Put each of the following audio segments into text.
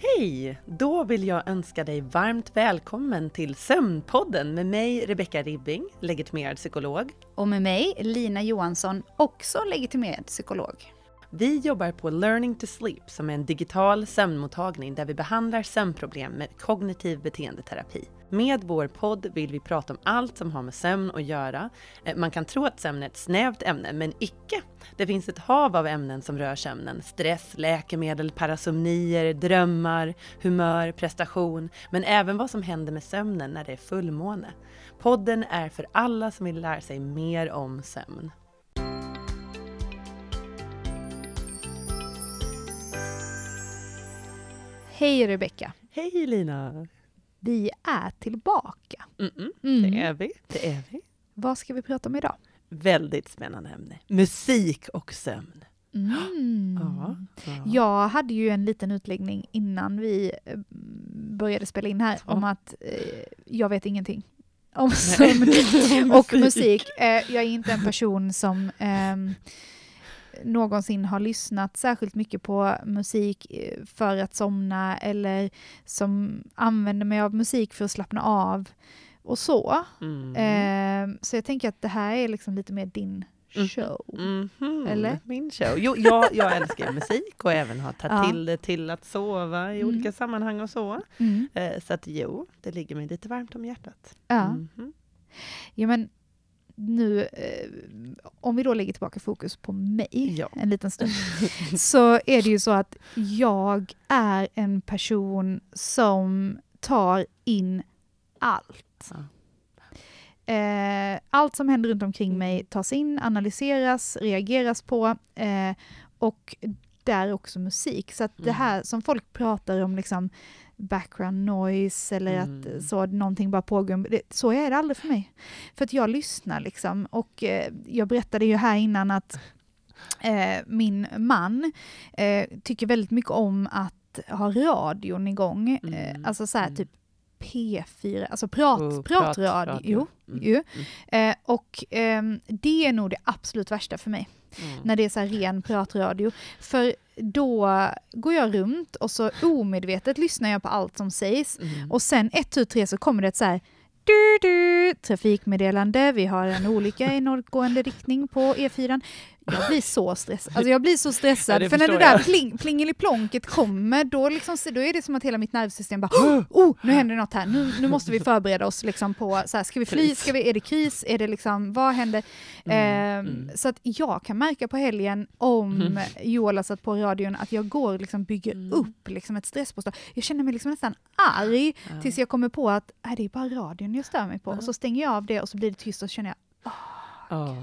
Hej! Då vill jag önska dig varmt välkommen till Sömnpodden med mig Rebecka Ribbing, legitimerad psykolog. Och med mig Lina Johansson, också legitimerad psykolog. Vi jobbar på Learning to Sleep som är en digital sömnmottagning där vi behandlar sömnproblem med kognitiv beteendeterapi. Med vår podd vill vi prata om allt som har med sömn att göra. Eh, man kan tro att sömn är ett snävt ämne, men icke. Det finns ett hav av ämnen som rör sömnen. Stress, läkemedel, parasomnier, drömmar, humör, prestation, men även vad som händer med sömnen när det är fullmåne. Podden är för alla som vill lära sig mer om sömn. Hej Rebecka! Hej Lina! Vi är tillbaka. Mm -mm. Mm. Det är vi. Det är vi. Vad ska vi prata om idag? Väldigt spännande ämne. Musik och sömn. Mm. Ja, ja. Jag hade ju en liten utläggning innan vi eh, började spela in här Ja. om att eh, jag vet ingenting om sömn och musik. Eh, jag är inte en person som ehm, någonsin har lyssnat särskilt mycket på musik eh, för att somna eller som använder mig av musik för att slappna av och så. Mm. Ehm, så jag tänker att det här är liksom lite mer din Mm. show. Mhm, Eller? Min show. Jo, jag, jag älskar musik och även har tagit Ja. till det till att sova i Mm. olika sammanhang och så. Mm. Eh, så att jo, det ligger mig lite varmt om hjärtat. Ja. Mhm. Ja, men nu, eh, om vi då lägger tillbaka fokus på mig Ja. en liten stund, så är det ju så att jag är en person som tar in allt. Ja. Eh, allt som händer runt omkring mig tas in, analyseras, reageras på eh, och där också musik. Så att det Mm. här som folk pratar om, liksom background noise eller Mm. att så någonting bara pågår, det, så är det aldrig för mig. För att jag lyssnar liksom och eh, jag berättade ju här innan att eh, min man eh, tycker väldigt mycket om att ha radion igång. Eh, Mm. alltså så här Mm. typ P4, alltså prat, Oh, pratradio. pratradio. Mm. ju. Mm. Eh, och ehm, det är nog det absolut värsta för mig, Mm. när det är så ren pratradio. För då går jag runt och så omedvetet lyssnar jag på allt som sägs. Mm. Och sen ett, tu, tre så kommer det ett så här du, du, trafikmeddelande, vi har en olycka i norrgående riktning på E4. Jag blir så stressad. Alltså jag blir så stressad, Ja, för när det där pling, plingeliplonket kommer, då, liksom, då är det som att hela mitt nervsystem bara oh, nu händer något här, nu, nu måste vi förbereda oss liksom på, så här, ska vi fly, ska vi, är det kris, är det liksom, vad händer? Mm, Ehm, mm. Så att jag kan märka på helgen om Mm. Joel har satt på radion att jag går och liksom bygger Mm. upp liksom ett stresspåslag. Jag känner mig liksom nästan arg tills jag kommer på att äh, det är bara radion jag stör mig på. Och så stänger jag av det och så blir det tyst och så känner jag Åh,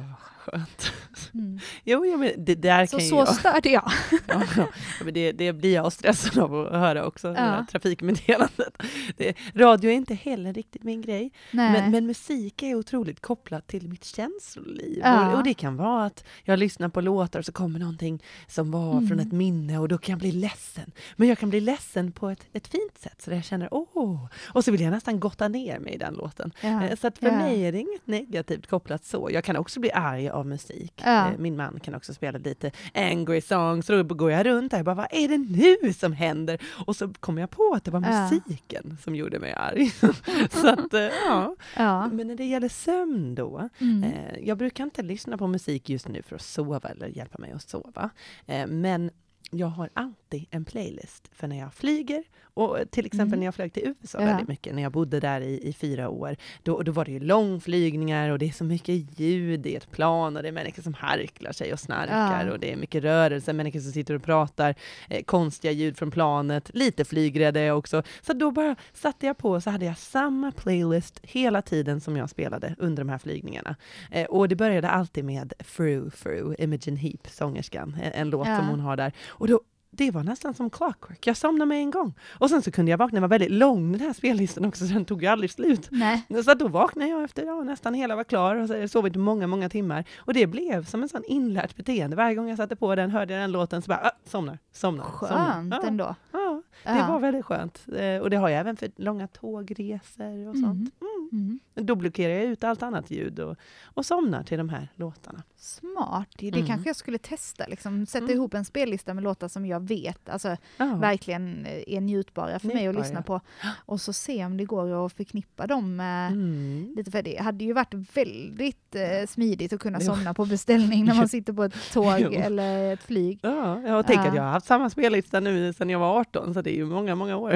skönt. mm. Jo, jo, men det där Så kan ju så jag... störde jag. Ja, ja, men det, det blir jag stressad av att höra också, det här Ja. trafikmeddelandet. Det, radio är inte heller riktigt min grej, men, men musik är otroligt kopplat till mitt känsloliv. Ja. Och, och det kan vara att jag lyssnar på låtar och så kommer någonting som var Mm. från ett minne och då kan jag bli ledsen. Men jag kan bli ledsen på ett, ett fint sätt, så jag känner åh! Och så vill jag nästan gotta ner mig i den låten. ja. Eh, Så att för Ja. mig är det inget negativt kopplat så. Jag kan också bli arg av musik. Ja. Eh, Min man kan också spela lite angry songs, så då går jag runt där och bara, vad är det nu som händer? Och så kom jag på att det var Ja. musiken som gjorde mig arg. så att, eh, ja. Ja. Men när det gäller sömn då, Mm. eh, jag brukar inte lyssna på musik just nu för att sova eller hjälpa mig att sova. Eh, Men jag har alltid en playlist för när jag flyger och till exempel Mm. när jag flög till USA Ja. väldigt mycket, när jag bodde där i, i fyra år, då, då var det ju långflygningar och det är så mycket ljud i ett plan och det är människor som harklar sig och snarkar Ja. och det är mycket rörelse, människor som sitter och pratar, eh, konstiga ljud från planet, lite flygrädd är jag också. Så då bara satte jag på så hade jag samma playlist hela tiden som jag spelade under de här flygningarna. Eh, och det började alltid med Fru Fru, Imogen Heap, sångerskan, en, en låt Ja. som hon har där. Och då, det var nästan som clockwork. Jag somnade med en gång. Och sen så kunde jag vakna, den var väldigt lång den här spellistan också, så den tog ju aldrig slut. Nej. Så då vaknade jag efter ja, nästan hela var klar och så jag sovit många, många timmar. Och det blev som en sån inlärt beteende. Varje gång jag satte på den, hörde jag den låten, så bara ah, somnar, somnar, somnar. Skönt Ja, ändå. ja, det Ja. var väldigt skönt. Eh, och det har jag även för långa tågresor och sånt. Mm. Mm. Mm. Då blockerar jag ut allt annat ljud och, och somnar till de här låtarna. Smart. Det Mm. kanske jag skulle testa. Liksom, sätta Mm. ihop en spellista med låtar som jag vet alltså, Ja. verkligen eh, är njutbara för mig att Njutbara, lyssna på. Och så se om det går att förknippa dem med Mm. lite för det hade ju varit väldigt eh, smidigt att kunna Jo. somna på beställning när man sitter på ett tåg Jo. eller ett flyg. Ja, jag tänker Ja. att jag har haft samma spellista nu sedan jag var 18, så det är ju många, många år.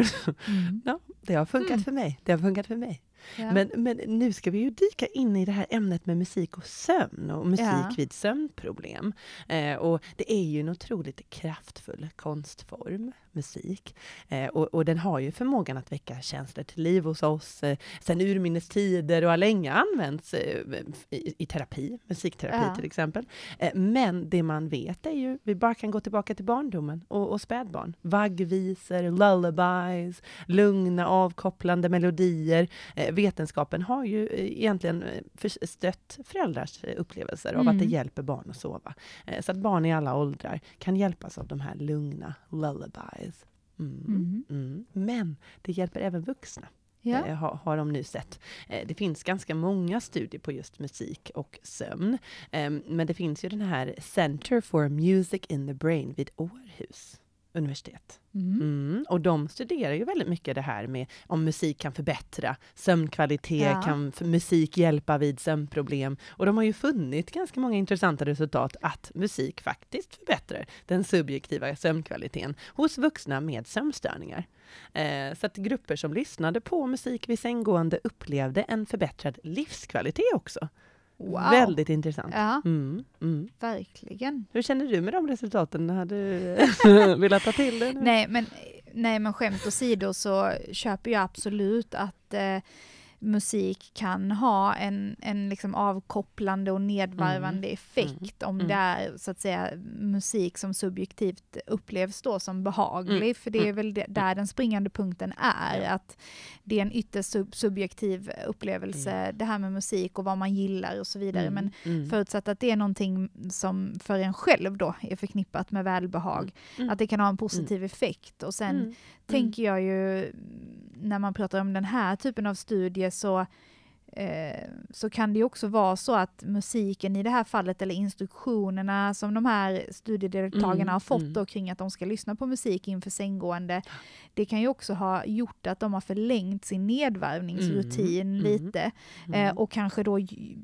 Mm. Ja, det har funkat Mm. för mig. Det har funkat för mig. Ja. Men, men nu ska vi ju dyka in i det här ämnet med musik och sömn och musik Ja. vid sömnproblem. Eh, och det är ju en otroligt kraftfull konstform, musik. Eh, och, och den har ju förmågan att väcka känslor till liv hos oss eh, sen urminnes tider och har länge använts eh, i, i terapi, musikterapi Ja. till exempel. Eh, men det man vet är ju, vi bara kan gå tillbaka till barndomen och, och spädbarn. Vaggvisor, lullabies, lugna avkopplande melodier. Vetenskapen har ju eh, egentligen eh, stött föräldrars eh, upplevelser av att det Mm. hjälper barn att sova. Så att barn i alla åldrar kan hjälpas av de här lugna lullabies. Mm. Mm. Mm. Men det hjälper även vuxna, Ja. har, har de nu sett. Det finns ganska många studier på just musik och sömn. Eh, men det finns ju den här Center for Music in the Brain vid Århus universitet. Mm. Mm, och de studerar ju väldigt mycket det här med om musik kan förbättra sömnkvalitet, Ja. kan musik hjälpa vid sömnproblem? Och de har ju funnit ganska många intressanta resultat att musik faktiskt förbättrar den subjektiva sömnkvaliteten hos vuxna med sömnstörningar. Eh, så att grupper som lyssnade på musik vid sänggående upplevde en förbättrad livskvalitet också. Wow. Väldigt intressant. Ja, Mm, mm. verkligen. Hur känner du med de resultaten? Har du velat ta till det? Nu? Nej men, nej, men skämt åsido så köper jag absolut att eh, musik kan ha en, en liksom avkopplande och nedvarvande effekt om Mm. det är så att säga musik som subjektivt upplevs då som behaglig. Mm. För det är väl det, där den springande punkten är. Ja. Att det är en ytterst sub subjektiv upplevelse, det här med musik och vad man gillar och så vidare. Mm, Men mm, Förutsatt att det är någonting som för en själv då är förknippat med välbehag. Mm. Att det kan ha en positiv effekt. Och sen mm, tänker jag ju, när man pratar om den här typen av studie så så kan det också vara så att musiken i det här fallet, eller instruktionerna som de här studiedeltagarna Mm, har fått mm. då kring att de ska lyssna på musik inför sänggående, det kan ju också ha gjort att de har förlängt sin nedvarvningsrutin Mm, mm, lite mm. eh, och kanske då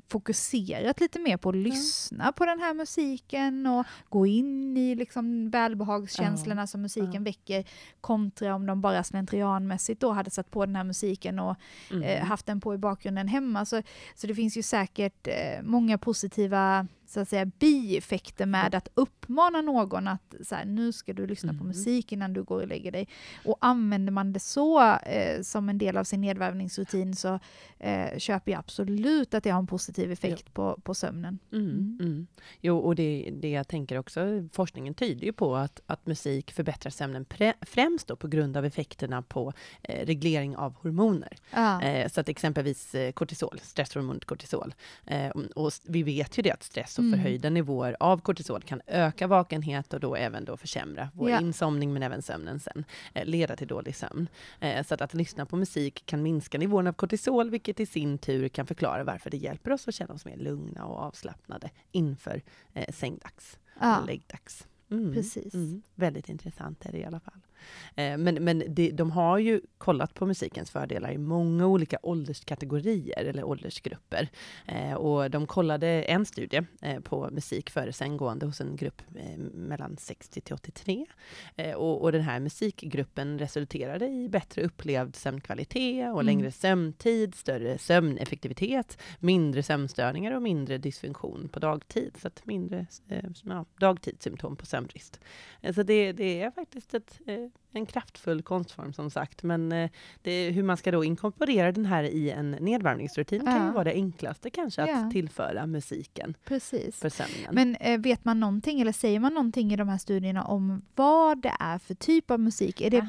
fokuserat lite mer på att lyssna på den här musiken och gå in i liksom välbehagskänslorna som musiken ja. väcker kontra om de bara slentrianmässigt då hade satt på den här musiken och eh, haft den på i bakgrunden hemma. Så, så det finns ju säkert eh, många positiva så att säga, bieffekter med att uppmana någon att så här, nu ska du lyssna på Mm. musik innan du går och lägger dig. Och använder man det så eh, som en del av sin nedvärvningsrutin så eh, köper jag absolut att det har en positiv effekt på, på sömnen. Mm, Mm. mm. Jo, och det, det jag tänker också, forskningen tyder ju på att, att musik förbättrar sömnen pre, främst då på grund av effekterna på eh, reglering av hormoner. Ja. Eh, så att exempelvis eh, kortisol, stresshormonet kortisol. Eh, och vi vet ju det att stress och Mm. förhöjda nivåer av kortisol kan öka vakenhet och då även då försämra vår Ja. insomning men även sömnen sen, eh, leda till dålig sömn. Eh, så att, att lyssna på musik kan minska nivån av kortisol, vilket i sin tur kan förklara varför det hjälper oss att känna oss mer lugna och avslappnade inför eh, sängdags, ja. eller läggdags. Mm, Precis. Mm, väldigt intressant är det i alla fall. Eh, men men det, de har ju kollat på musikens fördelar i många olika ålderskategorier eller åldersgrupper. Eh, och de kollade en studie eh, på musik före sänggående hos en grupp eh, mellan 60 till 83. Eh, och, och den här musikgruppen resulterade i bättre upplevd sömnkvalitet och Mm. längre sömntid, större sömneffektivitet, mindre sömnstörningar och mindre dysfunktion på dagtid. Så att mindre eh, ja, dagtidssymptom på sömnbrist. Så det, det är faktiskt ett, eh, en kraftfull konstform som sagt. Men eh, det, hur man ska då inkorporera den här i en nedvarvningsrutin kan Ja. ju vara det enklaste kanske att Ja. tillföra musiken Precis. för sömnen. Men eh, vet man någonting, eller säger man någonting i de här studierna om vad det är för typ av musik? Är det Ja.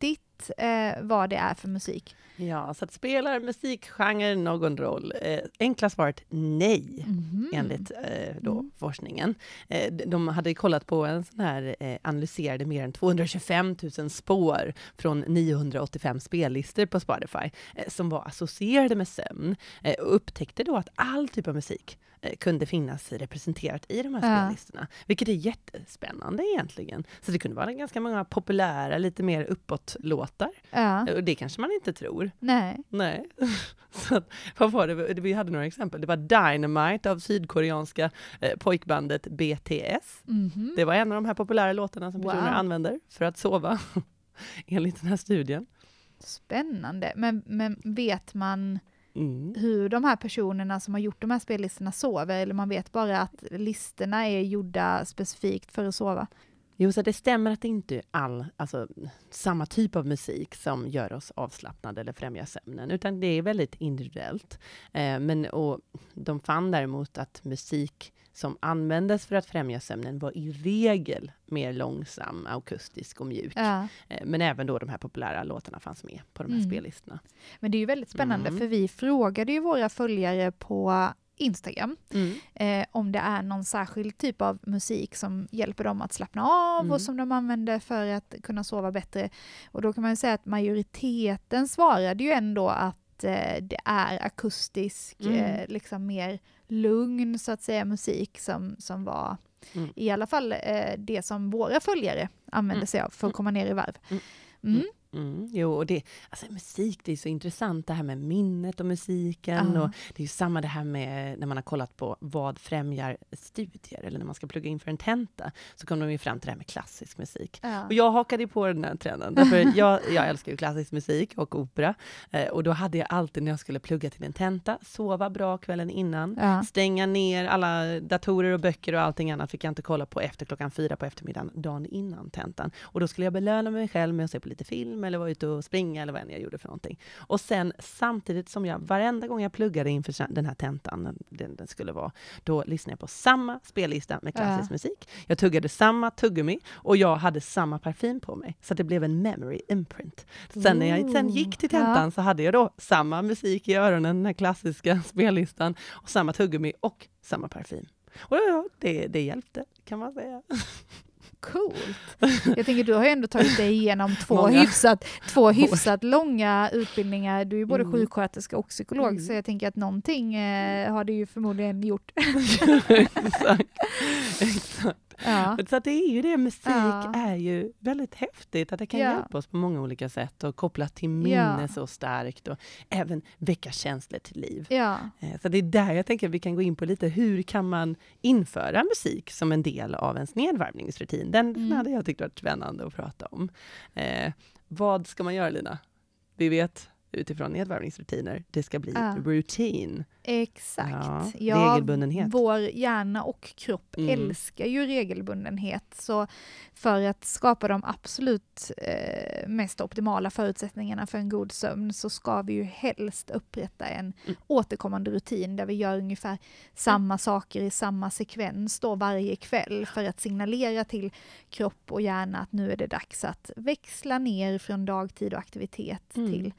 Viktigt eh, vad det är för musik. Ja, så att spelar musikgenre någon roll? Eh, enkla svaret nej, Mhm. enligt eh, då Mm. forskningen. Eh, de hade kollat på en sån här, eh, analyserade mer än 225 000 spår från 985 spellistor på Spotify, eh, som var associerade med sömn, eh, och upptäckte då att all typ av musik kunde finnas representerat i de här Ja. spellistorna, vilket är jättespännande egentligen. Så det kunde vara ganska många populära, lite mer uppåt-låtar, Ja, och det kanske man inte tror. nej. Nej. Så vad var det? Vi hade några exempel. Det var Dynamite av sydkoreanska eh, pojkbandet BTS. Mhm. Det var en av de här populära låtarna som personer Wow. använder för att sova, enligt den här studien. Spännande. Men, men vet man Mm. hur de här personerna som har gjort de här spellistorna sover? Eller man vet bara att listorna är gjorda specifikt för att sova? Jo, så det stämmer att det inte är all, alltså, samma typ av musik som gör oss avslappnade eller främjar sömnen, utan det är väldigt individuellt. Eh, men, och de fann däremot att musik som användes för att främja sömnen var i regel mer långsam, akustisk och mjuk. Ja. Eh, Men även då de här populära låtarna fanns med på de här Mm. spellistorna. Men det är ju väldigt spännande Mm. för vi frågade ju våra följare på Instagram Mm. eh, om det är någon särskild typ av musik som hjälper dem att slappna av Mm. och som de använder för att kunna sova bättre. Och då kan man ju säga att majoriteten svarade ju ändå att eh, det är akustisk, Mm. eh, liksom mer lugn så att säga musik som, som var Mm. i alla fall eh, det som våra följare använde Mm. sig av för att komma ner i varv. Mm. Mm. Mm, jo, och det, alltså musik, det är så intressant det här med minnet och musiken. Ja. Och det är ju samma det här med när man har kollat på vad främjar studier, eller när man ska plugga in för en tenta, så kommer de ju fram till det här med klassisk musik. Ja. Och jag hakade ju på den här trenden, därför jag, jag älskar ju klassisk musik och opera. Eh, och då hade jag alltid när jag skulle plugga till en tenta, sova bra kvällen innan, Ja. stänga ner alla datorer och böcker och allting annat fick jag inte kolla på efter klockan fyra på eftermiddagen dagen innan tentan. Och då skulle jag belöna mig själv med att se på lite film eller vara ute och springa eller vad än jag gjorde för någonting. Och sen samtidigt som jag, varenda gång jag pluggade inför den här tentan, den, den skulle vara, då lyssnade jag på samma spellista med klassisk Ja. musik. Jag tuggade samma tuggummi och jag hade samma parfym på mig. Så det blev en memory imprint. Sen när jag sen gick till Ooh, ja. tentan så hade jag då samma musik i öronen, den här klassiska spellistan, och samma tuggummi och samma parfym. Och ja, det, det hjälpte, kan man säga. Coolt. Jag tänker, du har ju ändå tagit dig igenom två Många. hyfsat, två hyfsat långa utbildningar. Du är ju både Mm. sjuksköterska och psykolog, Mm. så jag tänker att någonting eh, har du ju förmodligen gjort. Exakt. Exakt. Ja. Så det är ju det, musik Ja. är ju väldigt häftigt, att det kan Ja. hjälpa oss på många olika sätt och kopplat till minne så starkt och även väcka känslor till liv. Eh, Så det är där jag tänker att vi kan gå in på lite, hur kan man införa musik som en del av ens nedvarvningsrutin? Den, den Mm. hade jag tyckt varit spännande att prata om. Eh, vad ska man göra Lina? Vi vet utifrån nedvarvningsrutiner, det ska bli Ja. rutin. Exakt. Ja, regelbundenhet. Vår hjärna och kropp Mm. älskar ju regelbundenhet. Så för att skapa de absolut eh, mest optimala förutsättningarna för en god sömn så ska vi ju helst upprätta en Mm. återkommande rutin där vi gör ungefär samma saker i samma sekvens då varje kväll för att signalera till kropp och hjärna att nu är det dags att växla ner från dagtid och aktivitet Mm. till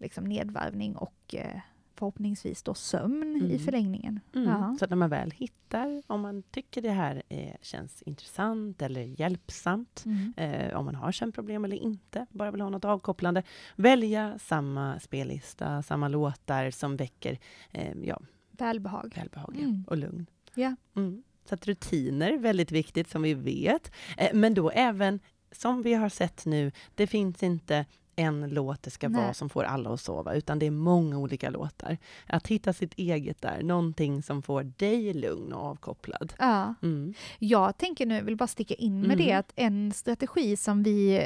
liksom nedvarvning och eh, förhoppningsvis då sömn i Mm. förlängningen. Mm. Ja. Så att när man väl hittar, om man tycker det här eh, känns intressant eller hjälpsamt, Mm. eh, om man har sömnproblem eller inte, bara vill ha något avkopplande, välja samma spellista, samma låtar som väcker eh, ja, Välbehag. välbehag Mm. och lugn. Ja. Mm. Så att rutiner, väldigt viktigt som vi vet. Eh, men då även, som vi har sett nu, det finns inte en låt det ska Nej. vara som får alla att sova, utan det är många olika låtar. Att hitta sitt eget där, någonting som får dig lugn och avkopplad. Ja. Mm. Jag tänker nu, vill bara sticka in med Mm. det, att en strategi som, vi, eh,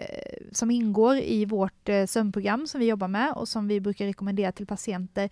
som ingår i vårt eh, sömnprogram som vi jobbar med och som vi brukar rekommendera till patienter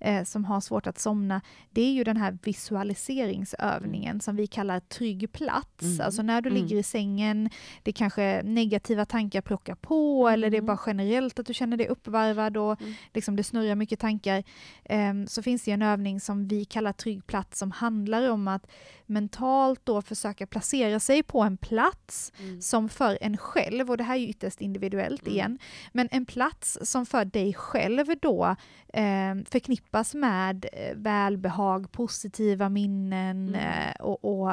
eh, som har svårt att somna, det är ju den här visualiseringsövningen som vi kallar trygg plats. Mm. Alltså när du Mm. ligger i sängen, det kanske negativa tankar plockar på eller det är Mm. bara generellt att du känner dig uppvarvad och Mm. liksom det snurrar mycket tankar, ehm, så finns det en övning som vi kallar trygg plats som handlar om att mentalt då försöka placera sig på en plats Mm. som för en själv, och det här är ju ytterst individuellt Mm. igen, men en plats som för dig själv då eh, förknippas med eh, välbehag, positiva minnen Mm. eh, och, och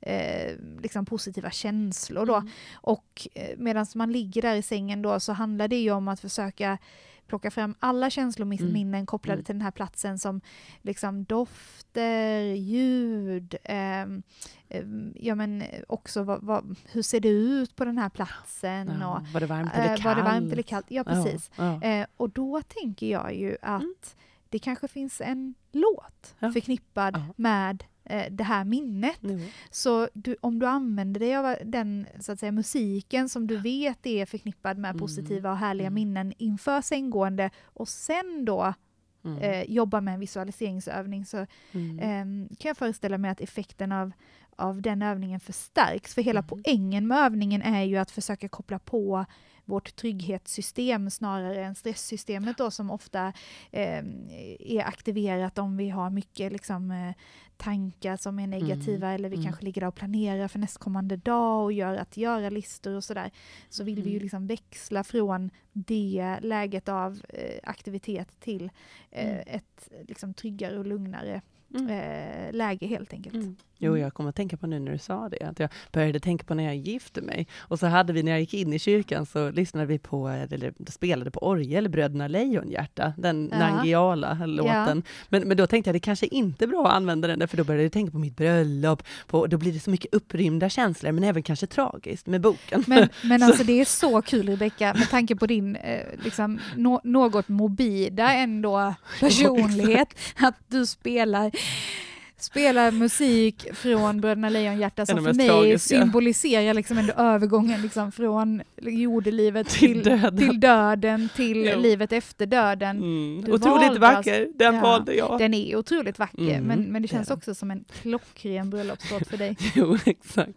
eh, liksom positiva känslor. Då. Mm. Och eh, medan man ligger där i sängen då så handlar det ju om att försöka plocka fram alla känslominnen Mm. kopplade Mm. till den här platsen som liksom dofter, ljud, ehm, ja men också vad, vad, hur ser det ut på den här platsen och Ja, var det varmt eller eh, kallt? var det varmt eller kallt? Ja, precis. Ja, ja. Eh, och då tänker jag ju att Mm. det kanske finns en låt förknippad med eh, det här minnet. Jo. Så du, om du använder dig av den så att säga, musiken som du vet är förknippad med Mm. positiva och härliga Mm. minnen inför sänggående och sen då Mm. eh, jobba med en visualiseringsövning så Mm. ehm, kan jag föreställa mig att effekten av, av den övningen förstärks. För hela Mm. poängen med övningen är ju att försöka koppla på vårt trygghetssystem snarare än stresssystemet då som ofta ehm, är aktiverat om vi har mycket liksom, eh, tankar som är negativa eller vi mm. kanske ligger där och planerar för nästkommande dag och gör att göra-listor och sådär. Så vill vi ju Mm. liksom växla från det läget av eh, aktivitet till eh, Mm. ett liksom, tryggare och lugnare Mm. eh, läge helt enkelt. Mm. Jo, jag kommer att tänka på nu när du sa det, att jag började tänka på när jag gifte mig. Och så hade vi, när jag gick in i kyrkan, så lyssnade vi på, eller spelade på orgel, Bröderna Lejonhjärta, den Ja. Nangiala-låten. Men, men då tänkte jag, det kanske inte är bra att använda den, där, för då började jag tänka på mitt bröllop, på, då blir det så mycket upprymda känslor, men även kanske tragiskt med boken. Men, men alltså det är så kul Rebecka, med tanke på din eh, liksom, nå- något morbida ändå personlighet, att du spelar spelar musik från Bröderna Lejonhjärta som för mig tragiska. symboliserar liksom ändå övergången liksom från jordelivet Till till, döden. till döden, till Jo. livet efter döden. Mm. Du Otroligt valde vacker, den ja, valde jag. Den är otroligt vacker, Mm, men, men det känns den. också som en klockren bröllopslåt för dig. Jo, exakt.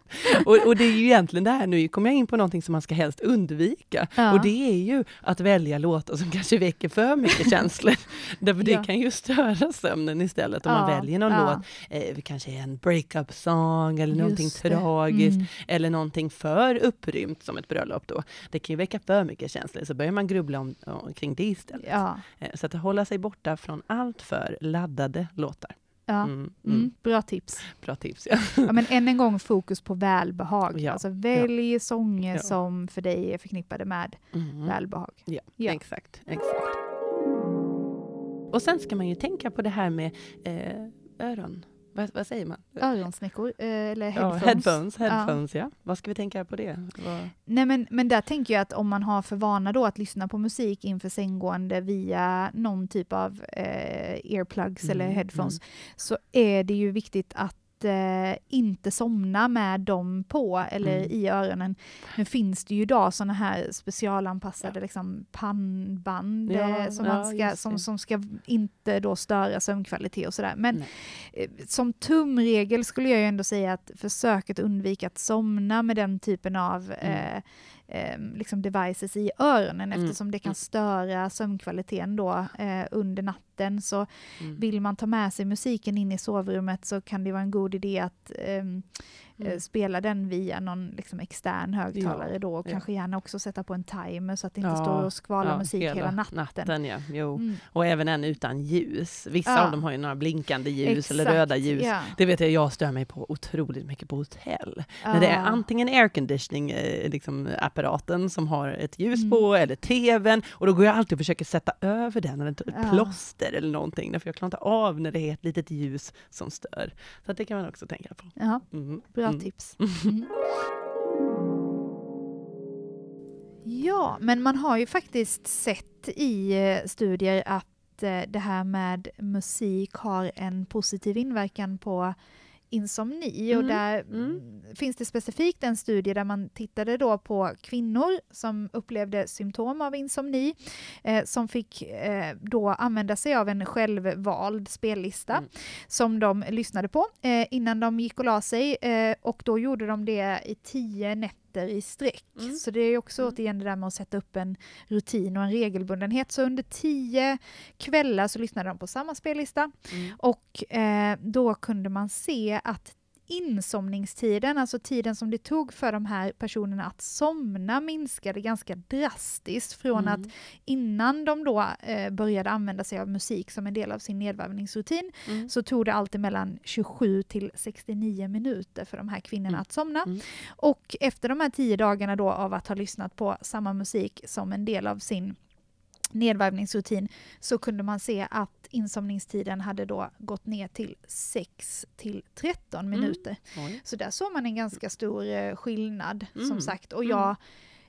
Och, och det är ju egentligen det här, nu kommer jag in på någonting som man ska helst undvika. Ja. Och det är ju att välja låtar som kanske väcker för mycket känslor. Därför det Ja. kan ju störa sömnen istället om man Ja, väljer någon ja. låt, eh, kanske en breakup song eller någonting Just det. tragiskt Mm. eller någonting för upprymt som ett bröllop då. Det kan ju väcka för mycket känslor, så börjar man grubbla om, om, kring det istället. Ja, Eh, Så att hålla sig borta från allt för laddade låtar. ja. Mm, mm. Mm, bra tips. Bra tips. Ja. Ja, men än en gång fokus på välbehag. Ja, Alltså välj sånger Ja. som för dig är förknippade med Mm. välbehag. Ja, Ja. exakt. exakt. Och sen ska man ju tänka på det här med eh, öron. Vad, vad säger man? Öronsnäckor, eh, eller Ja, headphones. headphones. Ja. headphones ja. Vad ska vi tänka på det? Vad... Nej, men, men där tänker jag att om man har för vana då att lyssna på musik inför sänggående via någon typ av eh, earplugs eller Mm, headphones, så är det ju viktigt att eh, inte somna med dem på eller Mm. i öronen. Nu finns det ju idag sådana här specialanpassade liksom pannband Ja, eh, som, ja, ska, som, som ska inte då störa sömnkvalitet och sådär. Men eh, som tumregel skulle jag ju ändå säga att försök att undvika att somna med den typen av Mm. Eh, eh, liksom devices i öronen Mm, eftersom det kan mm. störa sömnkvaliteten då eh, under natten. Så Mm. vill man ta med sig musiken in i sovrummet så kan det vara en god idé att ehm, eh, Mm. spela den via någon liksom, extern högtalare Ja, då och ja. kanske gärna också sätta på en timer så att det inte Ja, står och skvalar musik hela, natten. natten ja. Jo. Mm. Och även en utan ljus. Vissa av dem har ju några blinkande ljus eller Exakt, röda ljus. Det vet jag, jag stör mig på otroligt mycket på hotell. När det är antingen airconditioning, eh, liksom apparaten som har ett ljus Mm. på, eller tvn, och då går jag alltid och försöker sätta över den, eller ett plåster eller någonting, därför jag klarar inte av när det är ett litet ljus som stör. Så det kan man också tänka på. Ja, Mm. bra Mm. tips. Mm. Ja, men man har ju faktiskt sett i eh, studier att eh, det här med musik har en positiv inverkan på insomni. Och Mm, där mm. finns det specifikt en studie där man tittade då på kvinnor som upplevde symptom av insomni, eh, som fick eh, då använda sig av en självvald spellista Mm. som de lyssnade på eh, innan de gick och la sig. Eh, och då gjorde de det i tio nätter nätter i sträck. Mm. Så det är också Mm. återigen det där med att sätta upp en rutin och en regelbundenhet. Så under tio kvällar så lyssnade de på samma spellista Mm. och eh, då kunde man se att insomningstiden, alltså tiden som det tog för de här personerna att somna minskade ganska drastiskt från Mm. att innan de då eh, började använda sig av musik som en del av sin nedvärmningsrutin Mm. så tog det alltid mellan 27 till 69 minuter för de här kvinnorna Mm. att somna. Mm. Och efter de här tio dagarna då av att ha lyssnat på samma musik som en del av sin nedvärmningsrutin så kunde man se att insomningstiden hade då gått ner till 6 till 13 Mm. minuter. Oj. Så där såg man en ganska stor eh, skillnad som Mm. sagt. Och jag,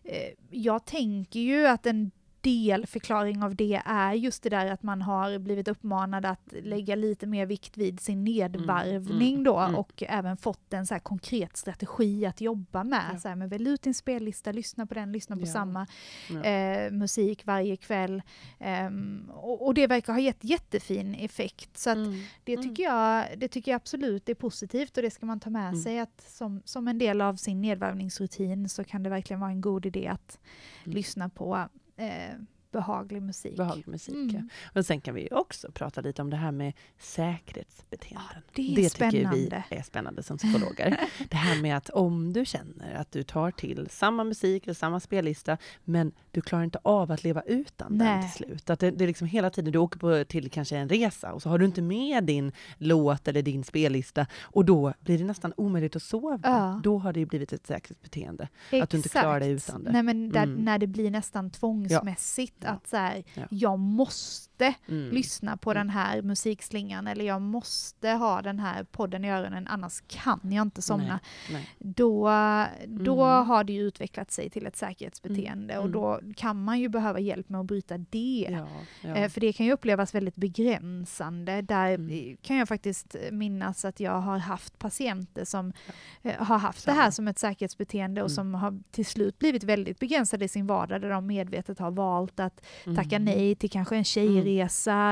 eh, jag tänker ju att en delförklaring av det är just det där att man har blivit uppmanad att lägga lite mer vikt vid sin nedvarvning mm, då mm. och även fått en så konkret strategi att jobba med. Ja. Så här, men välj ut din spellista, lyssna på den, lyssna på Ja. samma Ja. eh, musik varje kväll. Ehm, och, och det verkar ha gett jättefin effekt. Så Mm. det Mm. tycker, jag, det tycker jag absolut är positivt och det ska man ta med Mm. sig att som, som en del av sin nedvärvningsrutin så kan det verkligen vara en god idé att Mm. lyssna på eh, behaglig musik. Behaglig musik, ja. Mm. Och sen kan vi också prata lite om det här med säkerhetsbeteenden. det är tycker spännande. vi är spännande som psykologer. det här med att om du känner att du tar till samma musik eller samma spellista, men du klarar inte av att leva utan den Nej. till slut. Att det, det är liksom hela tiden, du åker på, till kanske en resa och så har du inte med din låt eller din spellista och då blir det nästan omöjligt att sova. Ja. Då har det ju blivit ett säkerhetsbeteende. Att du inte klarar dig utan det. Nej, men där, Mm. när det blir nästan tvångsmässigt Ja. Att så här, Ja. jag måste Mm. lyssna på Mm. den här musikslingan eller jag måste ha den här podden i öronen annars kan jag inte somna. Nej. Då, då Mm. har det ju utvecklat sig till ett säkerhetsbeteende Mm. och då kan man ju behöva hjälp med att bryta det. Ja, ja. Eh, För det kan ju upplevas väldigt begränsande. Där Mm. kan jag faktiskt minnas att jag har haft patienter som eh, har haft det Samma. här som ett säkerhetsbeteende och Mm. som har till slut blivit väldigt begränsade i sin vardag där de medvetet har valt att tacka Mm. nej till kanske en tjejresa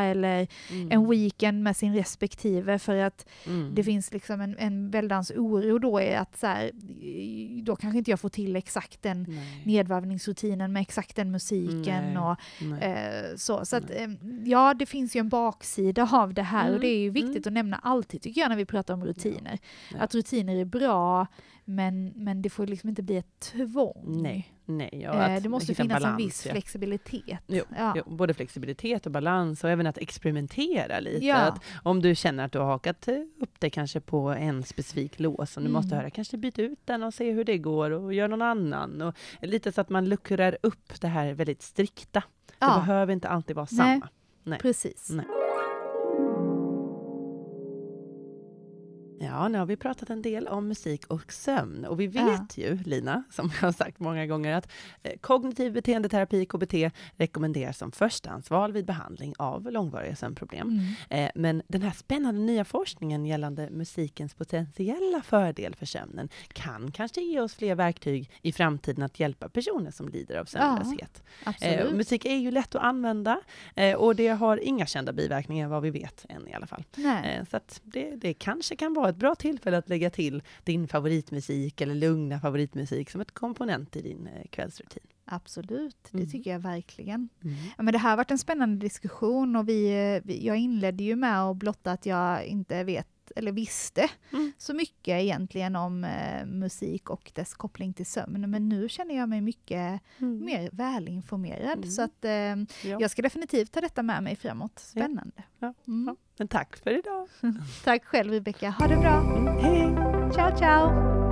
eller Mm. en weekend med sin respektive för att Mm. det finns liksom en, en väldans oro då är att så här, då kanske inte jag får till exakt den Nej. nedvarvningsrutinen med exakt den musiken Nej. och Nej. eh, så. Så att, eh, ja, det finns ju en baksida av det här och Mm, det är ju viktigt mm. att nämna alltid tycker jag när vi pratar om rutiner. Ja. Att rutiner är bra men, men det får liksom inte bli ett tvång. Nej, nej. Eh, det måste finnas en balans, viss ja. flexibilitet. Jo, ja. jo, både flexibilitet och balans och även att experimentera lite. Ja. Att om du känner att du har hakat upp dig kanske på en specifik lås som du måste Mm. höra, kanske byta ut den och se hur det går och gör någon annan. Och lite så att man luckrar upp det här väldigt strikta. Det behöver inte alltid vara Nej. samma. Nej. precis. Nej. Ja, nu har vi pratat en del om musik och sömn och vi vet ju, Lina, som jag har sagt många gånger, att eh, kognitiv beteendeterapi, KBT, rekommenderas som förstahandsval vid behandling av långvariga sömnproblem. Mm. Eh, men den här spännande nya forskningen gällande musikens potentiella fördel för sömnen kan kanske ge oss fler verktyg i framtiden att hjälpa personer som lider av sömnlöshet. Absolut. Eh, musik är ju lätt att använda och det har inga kända biverkningar vad vi vet än i alla fall. Nej. Så det, det kanske kan vara ett bra tillfälle att lägga till din favoritmusik eller lugna favoritmusik som ett komponent i din eh, kvällsrutin. Absolut, det Mm. tycker jag verkligen. Mm. Ja, men det här har varit en spännande diskussion och vi, eh, vi, jag inledde ju med att blotta att jag inte vet eller visste Mm. så mycket egentligen om eh, musik och dess koppling till sömn. Men nu känner jag mig mycket Mm. mer välinformerad. Mm. Så att, eh, Ja. jag ska definitivt ta detta med mig framåt. Spännande. Ja. Mm. Ja. Men tack för idag. Tack själv Rebecka. Ha det bra. Mm. Hej! Ciao ciao!